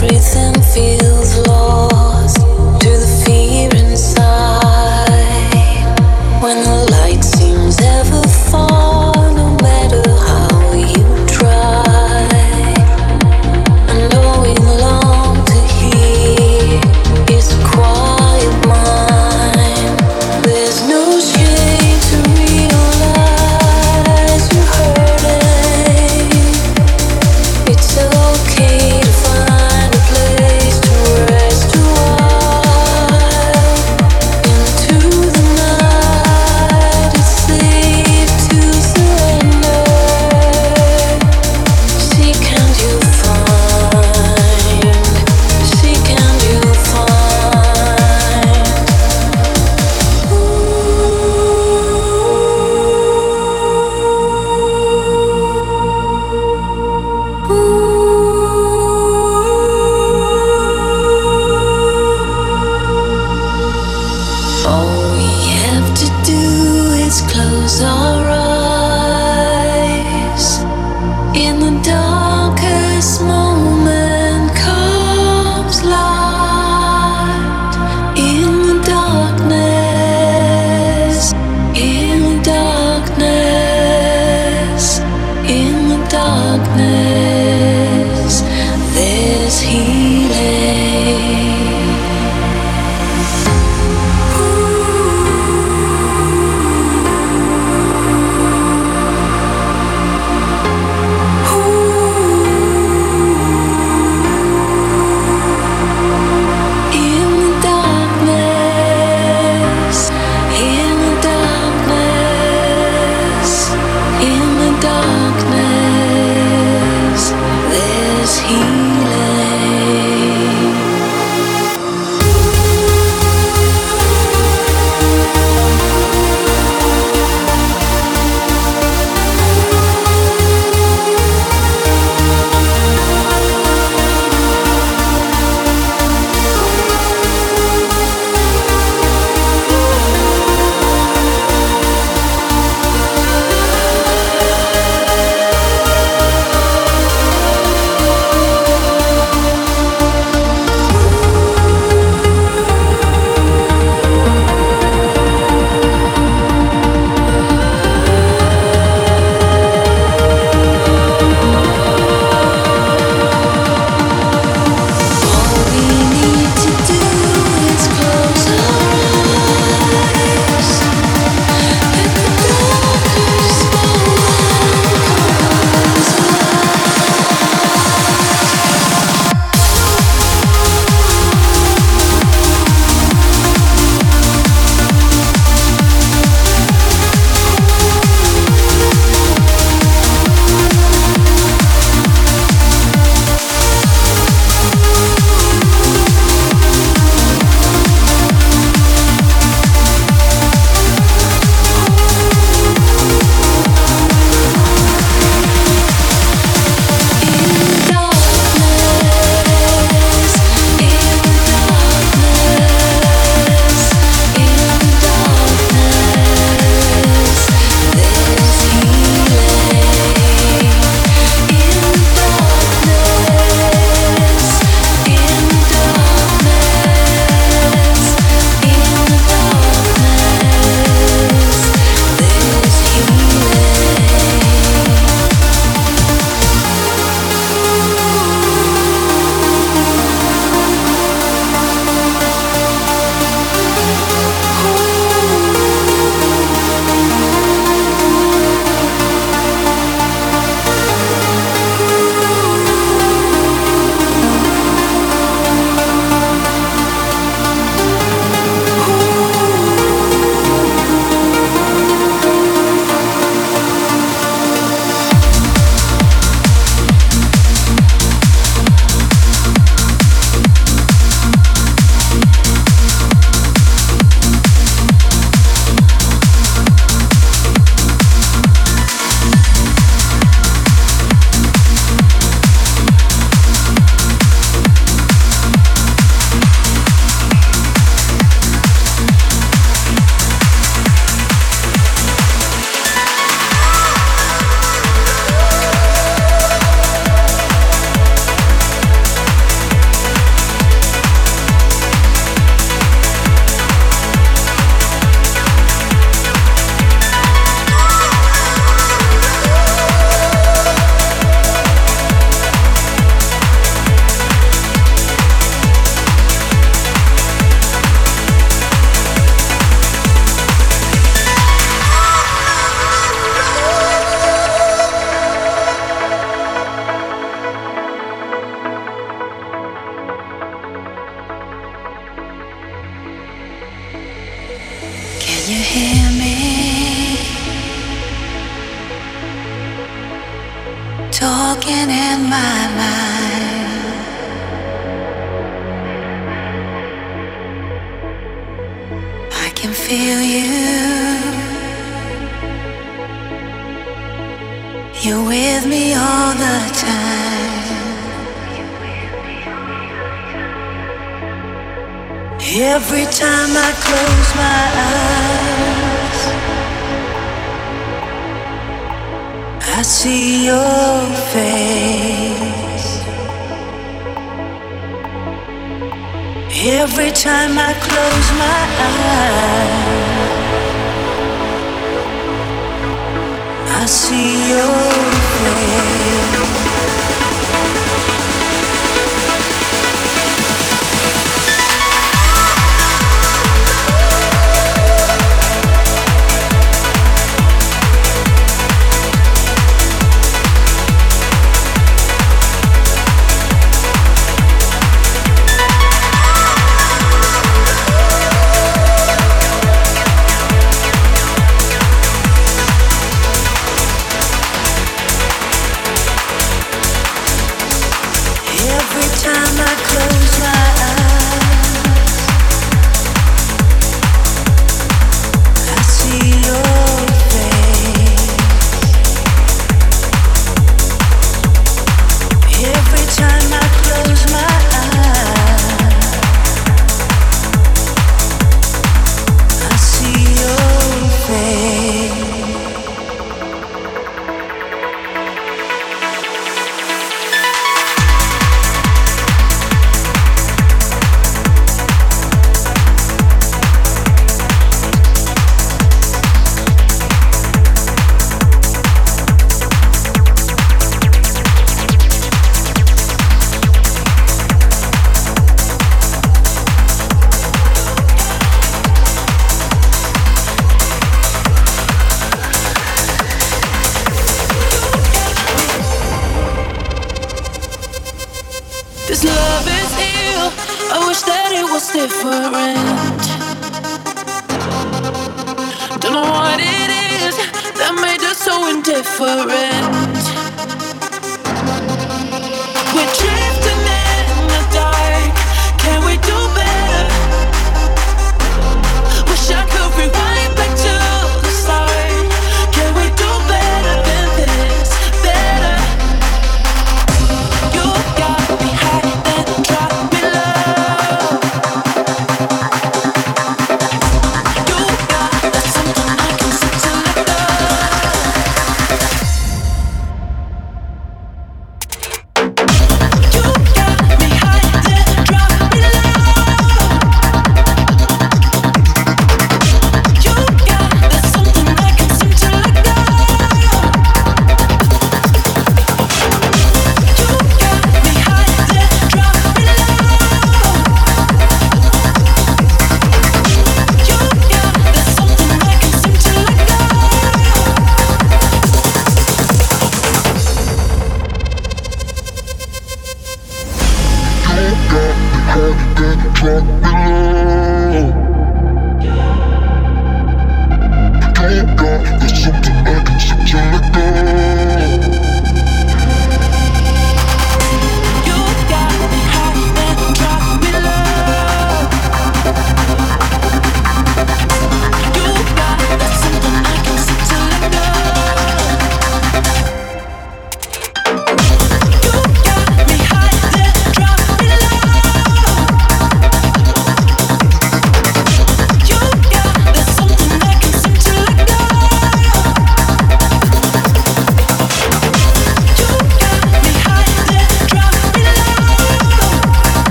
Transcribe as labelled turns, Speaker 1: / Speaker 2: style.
Speaker 1: Everything feels. feel